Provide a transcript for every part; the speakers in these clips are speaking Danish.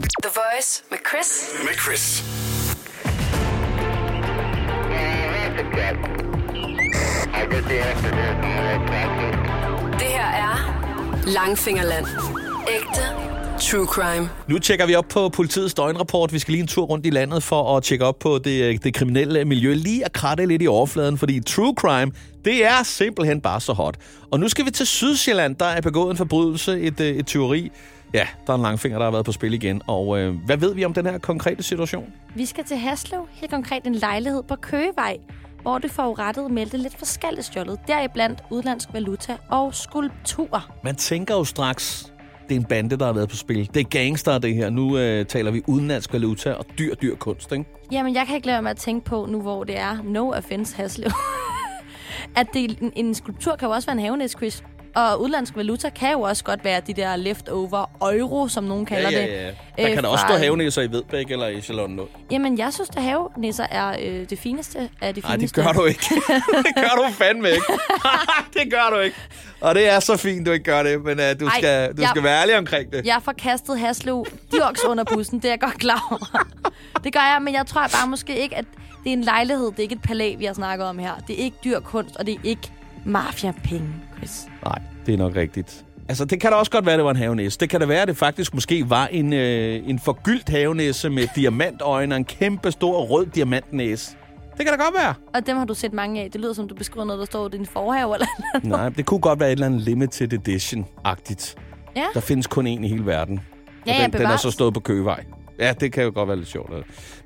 The Voice med Chris. Med Chris. Det her er Langfingerland. Ægte true crime. Nu tjekker vi op på politiets døgnrapport. Vi skal lige en tur rundt i landet for at tjekke op på det, det kriminelle miljø. Lige at kratte lidt i overfladen, fordi true crime, det er simpelthen bare så hot. Og nu skal vi til Sydsjælland. Der er begået en forbrydelse, et, øh, et tyveri. Ja, der er en langfinger, der har været på spil igen. Og øh, hvad ved vi om den her konkrete situation? Vi skal til Haslev, helt konkret en lejlighed på Køgevej, hvor det forurettede meldte lidt forskelligt stjålet. Deriblandt udlandsk valuta og skulpturer. Man tænker jo straks, det er en bande, der har været på spil. Det er gangster, det her. Nu øh, taler vi udenlandsk valuta og dyr, dyr kunst, ikke? Jamen, jeg kan ikke lade være med at tænke på, nu hvor det er no offense Haslev, at det, en, en skulptur kan jo også være en havenæs, Chris. Og udlandsk valuta kan jo også godt være de der leftover euro, som nogen kalder ja, det. ja, ja. Der øh, kan der også stå havenæsser i Vedbæk eller i Charlotte. Jamen, jeg synes, at havenæsser er øh, det fineste af de Nej, det fineste. gør du ikke. det gør du fandme ikke. det gør du ikke. Og det er så fint, du ikke gør det, men uh, du, Ej, skal, du jeg- skal være ærlig omkring det. Jeg har forkastet Haslev dirks under bussen, det er jeg godt klar over. Det gør jeg, men jeg tror bare måske ikke, at det er en lejlighed, det er ikke et palæ, vi har snakket om her. Det er ikke dyr kunst, og det er ikke mafia-penge, Chris. Nej, det er nok rigtigt. Altså, det kan da også godt være, det var en havenæse. Det kan da være, at det faktisk måske var en, øh, en forgyldt havenæse med diamantøjne og en kæmpe stor rød diamantnæse. Det kan da godt være. Og dem har du set mange af. Det lyder som, du beskriver noget, der står i din forhave, eller Nej, det kunne godt være et eller andet limited edition-agtigt. Ja. Der findes kun én i hele verden. Ja, ja, den, den er så stået på Køgevej. Ja, det kan jo godt være lidt sjovt.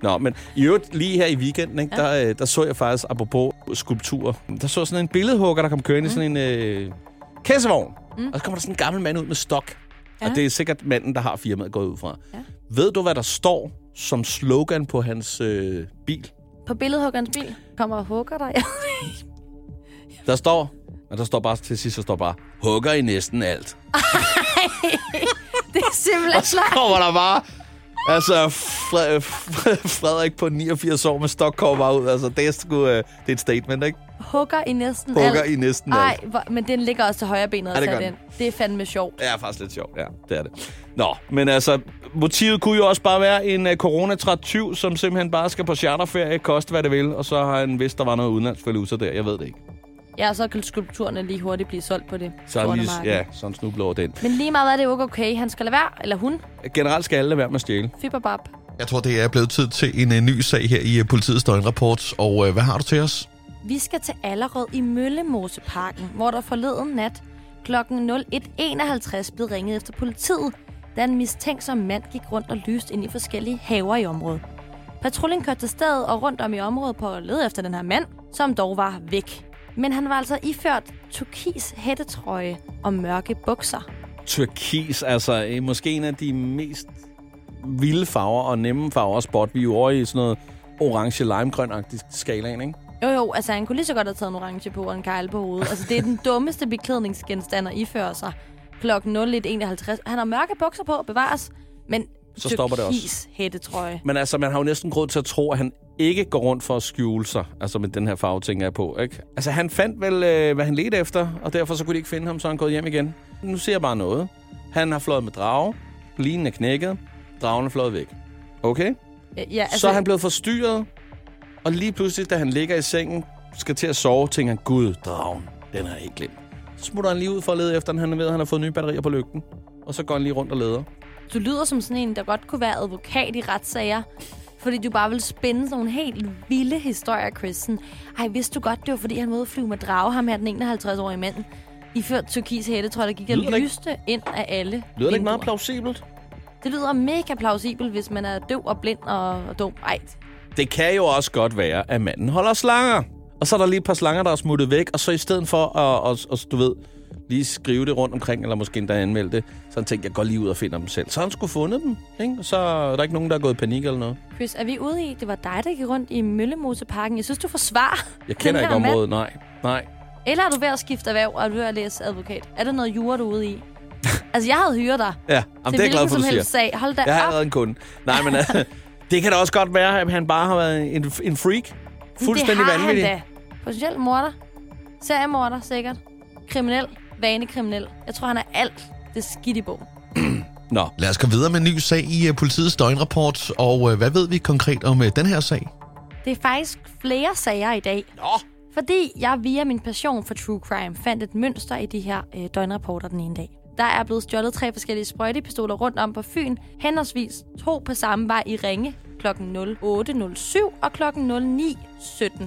Nå, men i øvrigt, lige her i weekenden, ikke, ja. der, øh, der så jeg faktisk, apropos skulpturer, der så sådan en billedhugger, der kom kørende mm. i sådan en øh, kassevogn. Mm. Og så kommer der sådan en gammel mand ud med stok. Ja. Og det er sikkert manden, der har firmaet gået ud fra. Ja. Ved du, hvad der står som slogan på hans øh, bil? på billedhuggerens bil kommer og hugger dig. Der står, og der står bare til sidst, der står bare, hugger i næsten alt. det er simpelthen Og så kommer der bare... Altså, Fre- Fre- Frederik på 89 år med stok kommer bare ud. Altså, det er, sgu, øh, det er et statement, ikke? hugger i næsten Hugger alt. i næsten Ej, alt. hvor, men den ligger også til højre benet Ja, det gør den. Det er fandme sjovt. Det er faktisk lidt sjovt, ja. Det er det. Nå, men altså, motivet kunne jo også bare være en uh, coronatræt tyv, som simpelthen bare skal på charterferie, koste hvad det vil, og så har han vidst, der var noget udenlandsk valuta der. Jeg ved det ikke. Ja, så kan skulpturerne lige hurtigt blive solgt på det. Så er lige, ja, sådan snubler over den. Men lige meget er det jo ikke okay. Han skal lade være, eller hun, Generelt skal alle lade være med at stjæle. fiberbab. Jeg tror, det er blevet tid til en uh, ny sag her i uh, politiets døgnrapport. Og uh, hvad har du til os? Vi skal til Allerød i Møllemoseparken, hvor der forleden nat kl. 01.51 blev ringet efter politiet, da en mistænksom mand gik rundt og lyste ind i forskellige haver i området. Patruljen kørte til stedet og rundt om i området på at lede efter den her mand, som dog var væk. Men han var altså iført turkis hættetrøje og mørke bukser. Turkis, altså øh, måske en af de mest vilde farver og nemme farver at spotte. Vi er jo over i sådan noget orange limegrøn-agtig skalaen, ikke? Jo jo, altså han kunne lige så godt have taget en orange på og en kejle på hovedet. Altså det er den dummeste beklædningsgenstand at iføre sig klokken 01.51. Han har mørke bukser på, bevares, men Så stopper det også. hættetrøje. Men altså, man har jo næsten grund til at tro, at han ikke går rundt for at skjule sig. Altså med den her farve, tænker jeg på. Ikke? Altså, han fandt vel, øh, hvad han ledte efter, og derfor så kunne de ikke finde ham, så han gået hjem igen. Nu ser jeg bare noget. Han har fløjet med drage. Linen er knækket. Dragen er fløjet væk. Okay? Ja, Altså, så er han blevet forstyrret. Og lige pludselig, da han ligger i sengen, skal til at sove, tænker han, Gud, dragen, den har jeg ikke glemt. Så smutter han lige ud for at lede efter den. Han ved, at han har fået nye batterier på lygten. Og så går han lige rundt og leder. Du lyder som sådan en, der godt kunne være advokat i retssager. Fordi du bare vil spænde sådan nogle helt vilde historier, Chris. Sådan, Ej, vidste du godt, det var fordi, han måtte flyve med drage ham her, den 51-årige mand. I ført turkis hætte, tror jeg, der gik og lyste ind af alle Lyder det ikke meget vinduer. plausibelt? Det lyder mega plausibelt, hvis man er døv og blind og, og dum. Ej, Det kan jo også godt være, at manden holder slanger. Og så er der lige et par slanger, der er smuttet væk, og så i stedet for at, at, at du ved, lige skrive det rundt omkring, eller måske endda anmelde det, så han tænkte, jeg går lige ud og finder dem selv. Så har han skulle fundet dem, ikke? Så er der ikke nogen, der er gået i panik eller noget. Chris, er vi ude i, det var dig, der gik rundt i Møllemoseparken? Jeg synes, du forsvarer Jeg kender ikke her mand. området, nej. Nej. Eller er du ved at skifte erhverv, og er du ved at læse advokat? Er der noget jura, du er ude i? altså, jeg havde hyret dig. Ja, jamen, det er jeg glad for, du siger. sag. Hold da Jeg har op. allerede en kunde. Nej, men øh, det kan da også godt være, at han bare har været en, en freak. Fuldstændig det har vanvittig. han da. Potentielt morder. Seriemorder, sikkert. Kriminel. Vanekriminel. Jeg tror, han er alt det skidt i bogen. Nå, Lad os gå videre med en ny sag i uh, politiets døgnrapport. Og uh, hvad ved vi konkret om uh, den her sag? Det er faktisk flere sager i dag. Nå. Fordi jeg via min passion for true crime fandt et mønster i de her øh, døgnrapporter den ene dag. Der er blevet stjålet tre forskellige sprøjtepistoler rundt om på Fyn, henholdsvis to på samme vej i Ringe kl. 08.07 og kl. 09.17.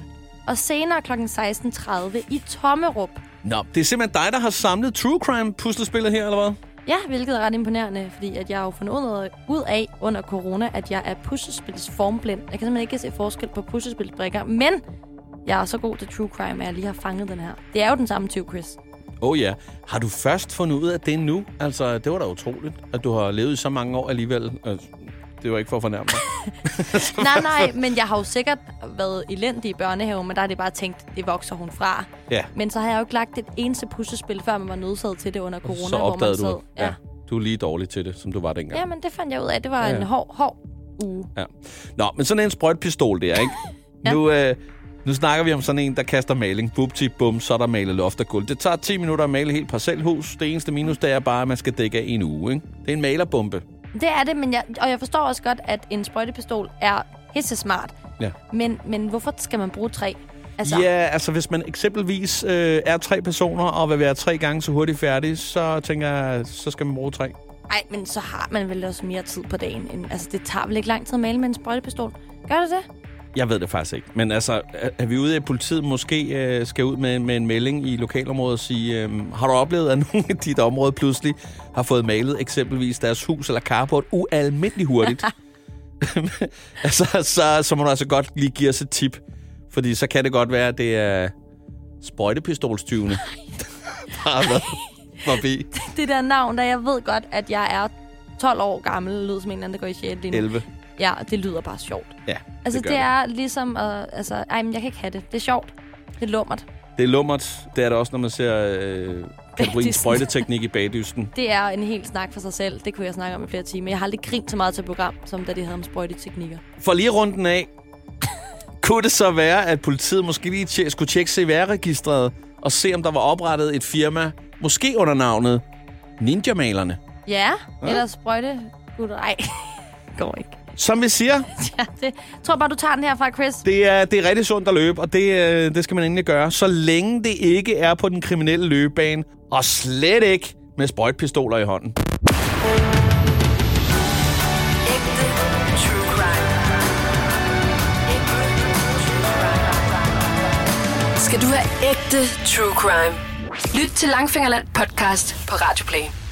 Og senere kl. 16.30 i Tommerup. Nå, det er simpelthen dig, der har samlet True Crime puslespillet her, eller hvad? Ja, hvilket er ret imponerende, fordi at jeg jo fundet ud- ud af under corona, at jeg er puslespils formblind. Jeg kan simpelthen ikke se forskel på puslespilsbrikker, men jeg er så god til true crime, at jeg lige har fanget den her. Det er jo den samme tyv, Chris. Oh ja. Har du først fundet ud af det nu? Altså, det var da utroligt, at du har levet i så mange år alligevel. Altså, det var ikke for at fornærme mig. nej, nej, men jeg har jo sikkert været elendig i børnehaven, men der er det bare tænkt, det vokser hun fra. Ja. Men så har jeg jo ikke lagt et eneste puslespil, før man var nødsaget til det under corona, så hvor man opdagede sad. du, ja. du er lige dårlig til det, som du var dengang. ja, men det fandt jeg ud af. Det var Ja. en hård, hård uge. Ja. Nå, men sådan en sprøjtpistol der, ikke? Ja. nu, øh, nu snakker vi om sådan en, der kaster maling. Bupti, bum, så er der malet loft og gulv. Det tager 10 minutter at male helt parcelhus. Det eneste minus, det er bare, at man skal dække af en uge, ikke? Det er en malerbombe. Det er det, men jeg, og jeg forstår også godt, at en sprøjtepistol er smart. Ja. Men, men hvorfor skal man bruge tre? Altså. Ja, altså hvis man eksempelvis øh, er tre personer og vil være tre gange så hurtigt færdig, så tænker jeg, så skal man bruge tre. Ej, men så har man vel også mere tid på dagen. End, altså, det tager vel ikke lang tid at male med en sprøjtepistol? Gør det det? Jeg ved det faktisk ikke. Men altså, er- vi ude i, at politiet måske øh, skal ud med, med en melding i lokalområdet og sige, øh, har du oplevet, at nogen i dit område pludselig har fået malet eksempelvis deres hus eller carport ualmindeligt hurtigt? altså, så, så må du altså godt lige give os et tip. Fordi så kan det godt være, at det er sprøjtepistolstyvene, der har været forbi. Det der navn, der jeg ved godt, at jeg er 12 år gammel, lyder som en anden, der går i 6. lige nu. 11. Ja, det lyder bare sjovt. Ja, Altså, det, det, er ligesom at... Altså, ej, men jeg kan ikke have det. Det er sjovt. Det er lummert. Det er lummert. Det er det også, når man ser øh, kategorien Bagdysten. sprøjteteknik i bagdysten. Det er en helt snak for sig selv. Det kunne jeg snakke om i flere timer. Jeg har aldrig grint så meget til et program, som da de havde om sprøjteteknikker. For lige runden af, kunne det så være, at politiet måske lige tje- skulle tjekke CVR-registret og se, om der var oprettet et firma, måske under navnet Ninja-malerne. Ja, eller sprøjte... Nej, går ikke. Som vi siger, Ja, det jeg tror bare, du tager den herfra, Chris. det er, det er rigtig sundt at løbe, og det, øh, det skal man endelig gøre, så længe det ikke er på den kriminelle løbebane, og slet ikke med sprøjtpistoler i hånden. Skal du have ægte true crime? Lyt til Langfingerland podcast på Radio Play.